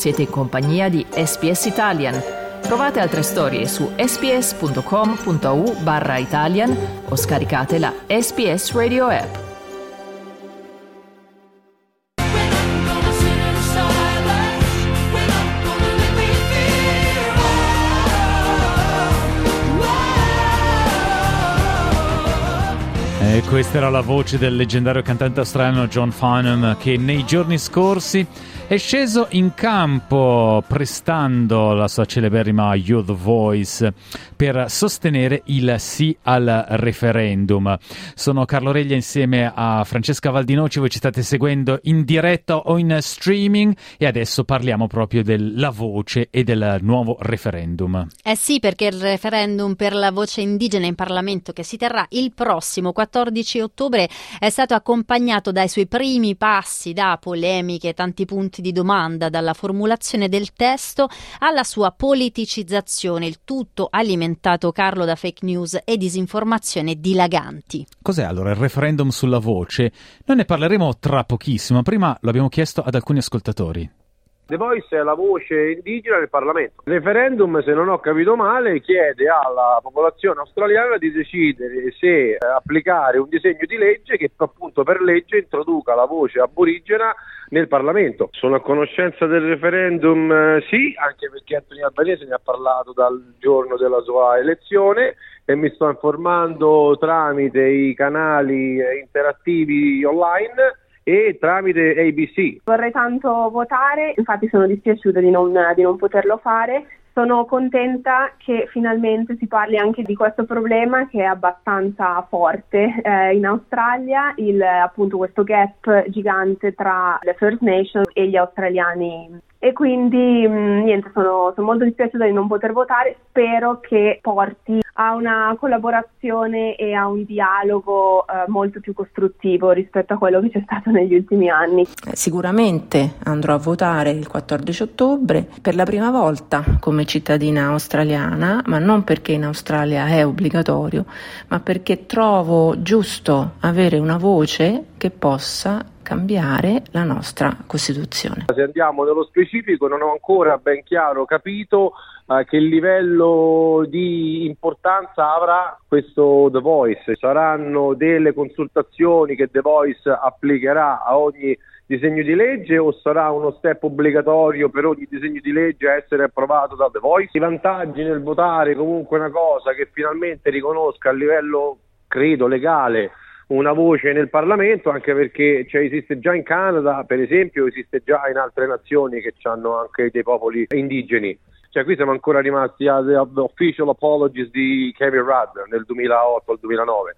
Siete in compagnia di SPS Italian. Trovate altre storie su sps.com.au barra Italian o scaricate la SPS Radio app. E questa era la voce del leggendario cantante australiano John Farnham che nei giorni scorsi è sceso in campo prestando la sua celeberrima Youth Voice per sostenere il sì al referendum. Sono Carlo Reglia insieme a Francesca Valdinoci, voi ci state seguendo in diretta o in streaming e adesso parliamo proprio della voce e del nuovo referendum. Eh sì, perché il referendum per la voce indigena in Parlamento che si terrà il prossimo 14 ottobre è stato accompagnato dai suoi primi passi da polemiche, tanti punti di domanda, dalla formulazione del testo alla sua politicizzazione, il tutto alimentato Carlo da fake news e disinformazione dilaganti. Cos'è allora il referendum sulla voce? Noi ne parleremo tra pochissimo, prima lo abbiamo chiesto ad alcuni ascoltatori. The Voice è la voce indigena del Parlamento. Il referendum, se non ho capito male, chiede alla popolazione australiana di decidere se applicare un disegno di legge che appunto per legge introduca la voce aborigena nel Parlamento. Sono a conoscenza del referendum, eh, sì, anche perché Antonio Albanese ne ha parlato dal giorno della sua elezione e mi sto informando tramite i canali eh, interattivi online e tramite ABC. Vorrei tanto votare, infatti sono dispiaciuta di non, di non poterlo fare. Sono contenta che finalmente si parli anche di questo problema che è abbastanza forte eh, in Australia, il, appunto questo gap gigante tra le First Nations e gli australiani e quindi mh, niente, sono, sono, molto dispiaciuta di non poter votare, spero che porti a una collaborazione e a un dialogo eh, molto più costruttivo rispetto a quello che c'è stato negli ultimi anni. Sicuramente andrò a votare il 14 ottobre per la prima volta come cittadina australiana, ma non perché in Australia è obbligatorio, ma perché trovo giusto avere una voce che possa cambiare la nostra Costituzione. Se andiamo nello specifico non ho ancora ben chiaro capito eh, che livello di importanza avrà questo The Voice. Saranno delle consultazioni che The Voice applicherà a ogni disegno di legge o sarà uno step obbligatorio per ogni disegno di legge a essere approvato da The Voice? I vantaggi nel votare comunque una cosa che finalmente riconosca a livello, credo, legale una voce nel Parlamento, anche perché cioè, esiste già in Canada, per esempio, esiste già in altre nazioni che hanno anche dei popoli indigeni. Cioè, qui siamo ancora rimasti alle official apologies di Kevin Rudd nel 2008 al 2009.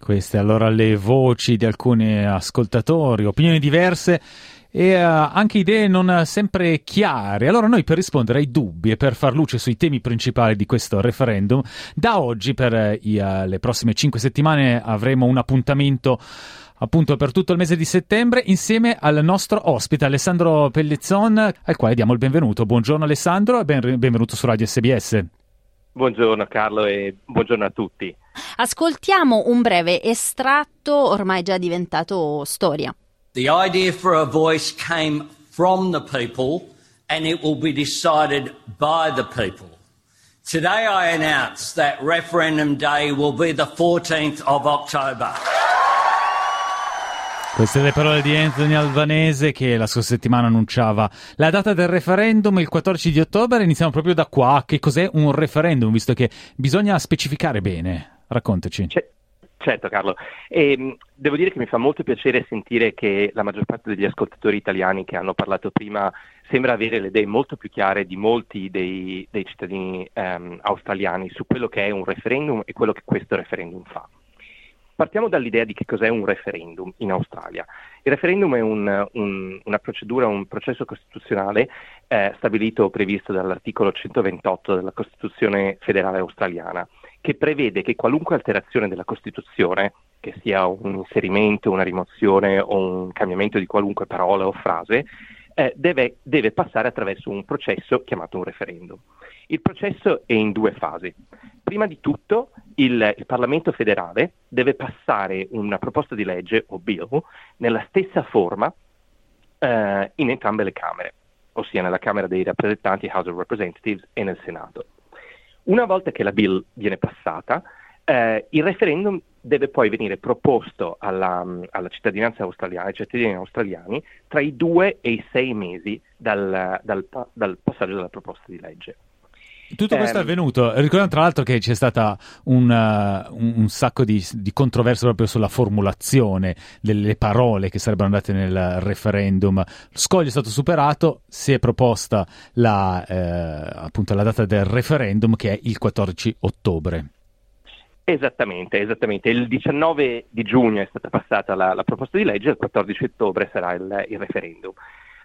Queste allora le voci di alcuni ascoltatori, opinioni diverse e uh, anche idee non sempre chiare. Allora noi per rispondere ai dubbi e per far luce sui temi principali di questo referendum, da oggi per uh, i, uh, le prossime cinque settimane avremo un appuntamento appunto per tutto il mese di settembre insieme al nostro ospite Alessandro Pellezzon al quale diamo il benvenuto. Buongiorno Alessandro e ben, benvenuto su Radio SBS. Buongiorno Carlo e buongiorno a tutti. Ascoltiamo un breve estratto ormai già diventato storia. The idea for a voice came from the people and it will be decided by the people. Today I announce that referendum day will be the 14th of October. Queste le parole di Anthony Albanese che la scorsa settimana annunciava la data del referendum il 14 di ottobre. Iniziamo proprio da qua. Che cos'è un referendum? Visto che bisogna specificare bene. Raccontaci. C- certo, Carlo. E, ehm, devo dire che mi fa molto piacere sentire che la maggior parte degli ascoltatori italiani che hanno parlato prima sembra avere le idee molto più chiare di molti dei, dei cittadini ehm, australiani su quello che è un referendum e quello che questo referendum fa. Partiamo dall'idea di che cos'è un referendum in Australia. Il referendum è un, un, una procedura, un processo costituzionale eh, stabilito o previsto dall'articolo 128 della Costituzione federale australiana, che prevede che qualunque alterazione della Costituzione, che sia un inserimento, una rimozione o un cambiamento di qualunque parola o frase, eh, deve, deve passare attraverso un processo chiamato un referendum. Il processo è in due fasi. Prima di tutto il, il, Parlamento federale deve passare una proposta di legge o bill nella stessa forma eh, in entrambe le Camere. ossia nella Camera dei rappresentanti, House of Representatives, e nel Senato. Una volta che la bill viene passata, eh, il referendum deve poi venire proposto alla, alla, cittadinanza australiana, ai cittadini australiani, tra i due e i sei mesi dal, dal, dal passaggio della proposta di legge. Tutto questo è ehm, avvenuto, ricordiamo tra l'altro che c'è stata un, uh, un, un sacco di, di controversie proprio sulla formulazione delle parole che sarebbero andate nel referendum. Lo scoglio è stato superato, si è proposta la, eh, appunto la data del referendum che è il 14 ottobre. Esattamente, esattamente. Il 19 di giugno è stata passata la, la proposta di legge, il 14 ottobre sarà il, il referendum.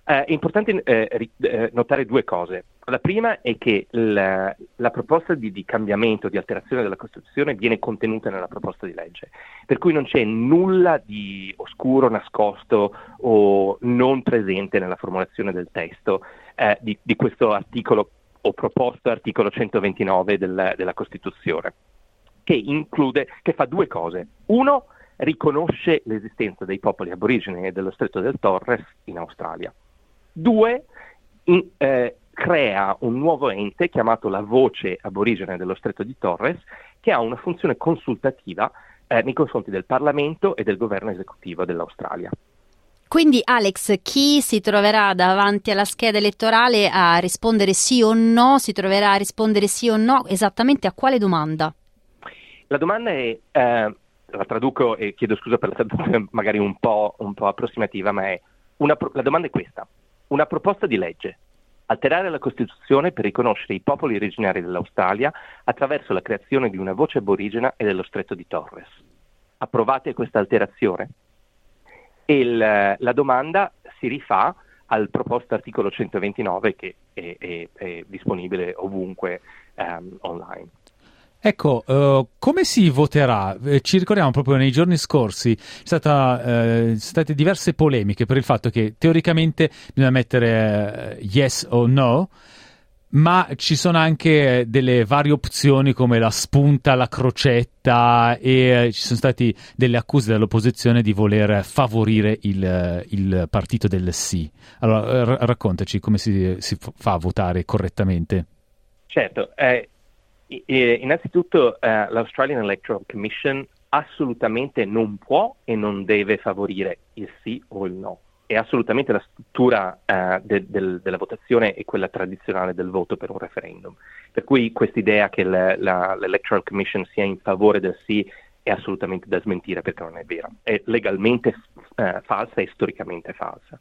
Eh, è importante eh, eh, notare due cose. La prima è che la, la proposta di, di, cambiamento, di alterazione della Costituzione viene contenuta nella proposta di legge, per cui non c'è nulla di oscuro, nascosto o non presente nella formulazione del testo eh, di, di, questo articolo o proposto articolo 129 del, della Costituzione che include, che fa due cose. Uno, riconosce l'esistenza dei popoli aborigeni e dello stretto del Torres in Australia. Due, in, eh, crea un nuovo ente chiamato la Voce Aborigene dello Stretto di Torres, che ha una funzione consultativa eh, nei confronti del Parlamento e del governo esecutivo dell'Australia. Quindi Alex, chi si troverà davanti alla scheda elettorale a rispondere sì o no, si troverà a rispondere sì o no esattamente a quale domanda? La domanda è, eh, la traduco e chiedo scusa per la traduzione magari un po', un po approssimativa, ma è una, la domanda è questa. Una proposta di legge, alterare la Costituzione per riconoscere i popoli originari dell'Australia attraverso la creazione di una voce aborigena e dello stretto di Torres. Approvate questa alterazione? Il, la domanda si rifà al proposto articolo 129 che è, è, è disponibile ovunque um, online. Ecco, uh, come si voterà? Eh, ci ricordiamo proprio nei giorni scorsi, sono eh, state diverse polemiche per il fatto che teoricamente bisogna mettere uh, yes o no, ma ci sono anche delle varie opzioni come la spunta, la crocetta e ci sono state delle accuse dall'opposizione di voler favorire il, il partito del sì. Allora, r- raccontaci come si, si, fa a votare correttamente. Certo, eh, innanzitutto eh, l'Australian Electoral Commission assolutamente non può e non deve favorire il sì o il no. È assolutamente la struttura eh, de- del- della votazione e quella tradizionale del voto per un referendum. Per cui quest'idea che la- la- l'Electoral Commission sia in favore del sì è assolutamente da smentire perché non è vera. È legalmente eh, falsa e storicamente falsa.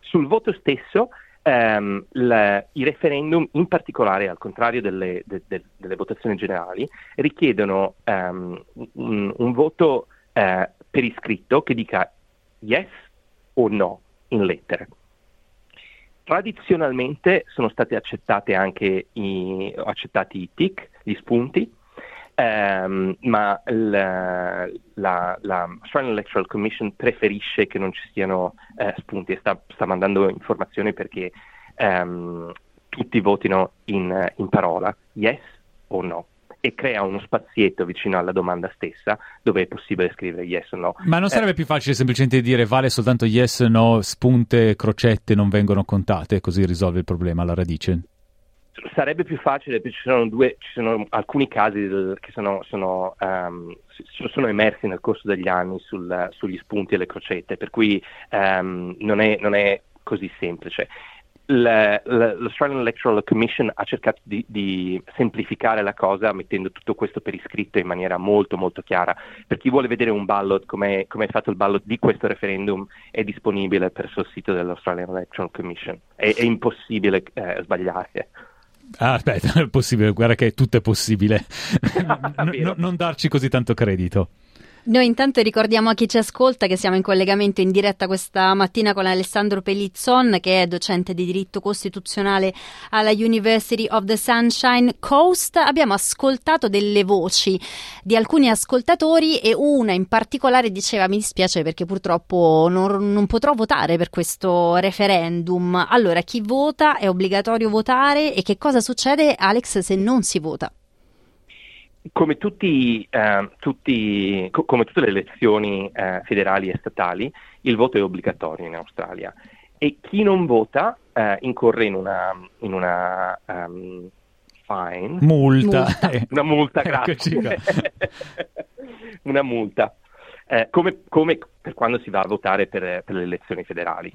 Sul voto stesso Um, la, I referendum, in particolare, al contrario delle, de, de, delle votazioni generali, richiedono um, un, un, voto uh, per iscritto che dica yes o no in lettere. Tradizionalmente sono stati accettati i, accettati i tick, gli spunti, Um, ma la, la, la, Australian Electoral Commission preferisce che non ci siano uh, spunti e sta, sta, mandando informazioni perché um, tutti votino in, in, parola yes o no e crea uno spazietto vicino alla domanda stessa dove è possibile scrivere yes o no. Ma non sarebbe eh, più facile semplicemente dire vale soltanto yes o no, spunte, crocette non vengono contate, così risolve il problema alla radice? Sarebbe più facile, ci sono, due, ci sono alcuni casi che sono, sono, um, sono, emersi nel corso degli anni sul, sugli spunti e le crocette, per cui um, non, è, non, è, così semplice. L'Australian Electoral Commission ha cercato di, di, semplificare la cosa mettendo tutto questo per iscritto in maniera molto molto chiara. Per chi vuole vedere un ballot, come è fatto il ballot di questo referendum, è disponibile presso il sito dell'Australian Electoral Commission. È, è impossibile eh, sbagliare. Ah, aspetta, è possibile, guarda che tutto è possibile. n- non darci così tanto credito. Noi intanto ricordiamo a chi ci ascolta che siamo in collegamento in diretta questa mattina con Alessandro Pellizzon, che è docente di diritto costituzionale alla University of the Sunshine Coast. Abbiamo ascoltato delle voci di alcuni ascoltatori e una in particolare diceva mi dispiace perché purtroppo non, non potrò votare per questo referendum. Allora, chi vota è obbligatorio votare e che cosa succede Alex se non si vota? Come, tutti, eh, tutti, co- come, tutte le elezioni eh, federali e statali, il voto è obbligatorio in Australia e chi non vota eh, incorre in una, in una um, fine. Multa. Multa. Una multa, Eccoci grazie. una multa. Eh, come, come per quando si va a votare per, per le elezioni federali.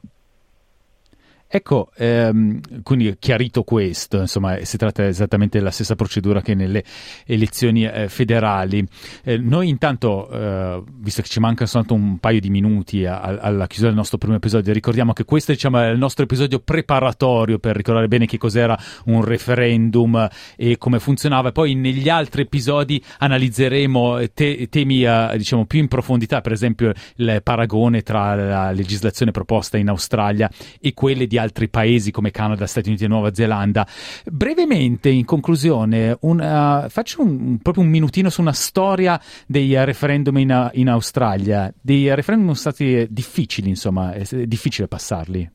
Ecco, ehm, quindi chiarito questo, insomma, si tratta esattamente della stessa procedura che nelle elezioni eh, federali. Eh, noi intanto, eh, visto che ci manca soltanto un paio di minuti a- a- alla chiusura del nostro primo episodio, ricordiamo che questo diciamo, è il nostro episodio preparatorio per ricordare bene che cos'era un referendum e come funzionava. Poi negli altri episodi analizzeremo eh, te- temi eh, diciamo, più in profondità, per esempio il paragone tra la legislazione proposta in Australia e quelle di altri paesi come Canada, Stati Uniti e Nuova Zelanda. Brevemente, in conclusione, un, uh, faccio un, proprio un minutino su una storia dei referendum in, in Australia. Dei referendum sono stati difficili, insomma, è difficile passarli.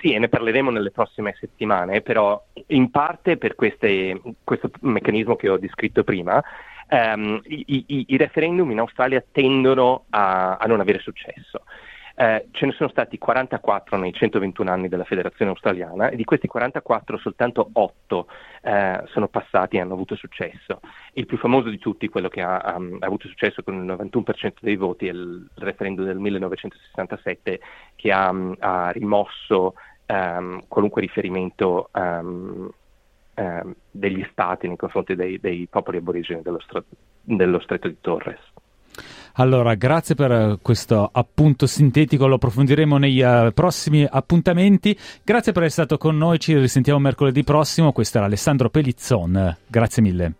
Sì, e ne parleremo nelle prossime settimane, però in parte per queste- questo meccanismo che ho descritto prima, ehm, i, i- i referendum in Australia tendono a, a non avere successo. Eh, ce ne sono stati 44 nei 121 anni della Federazione Australiana e di questi 44 soltanto 8 eh, sono passati e hanno avuto successo. Il più famoso di tutti, quello che ha, ha- ha avuto successo con il 91% dei voti, è il referendum del 1967 che ha, ha rimosso ehm, qualunque riferimento ehm, ehm, degli stati nei confronti dei, dei popoli aborigeni dello, stra- dello stretto di Torres. Allora, grazie per questo appunto sintetico, lo approfondiremo nei eh, prossimi appuntamenti. Grazie per essere stato con noi, ci risentiamo mercoledì prossimo. Questo era Alessandro Pelizzon, grazie mille.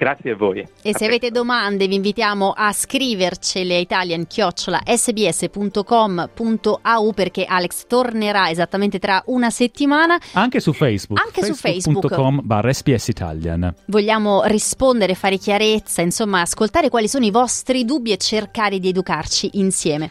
Grazie a voi. E se avete domande vi invitiamo a scrivercele a italian-sbs.com.au perché Alex tornerà esattamente tra una settimana. Anche su Facebook. Anche su Facebook. facebook.com barra SPS Italian. Vogliamo rispondere, fare chiarezza, insomma ascoltare quali sono i vostri dubbi e cercare di educarci insieme.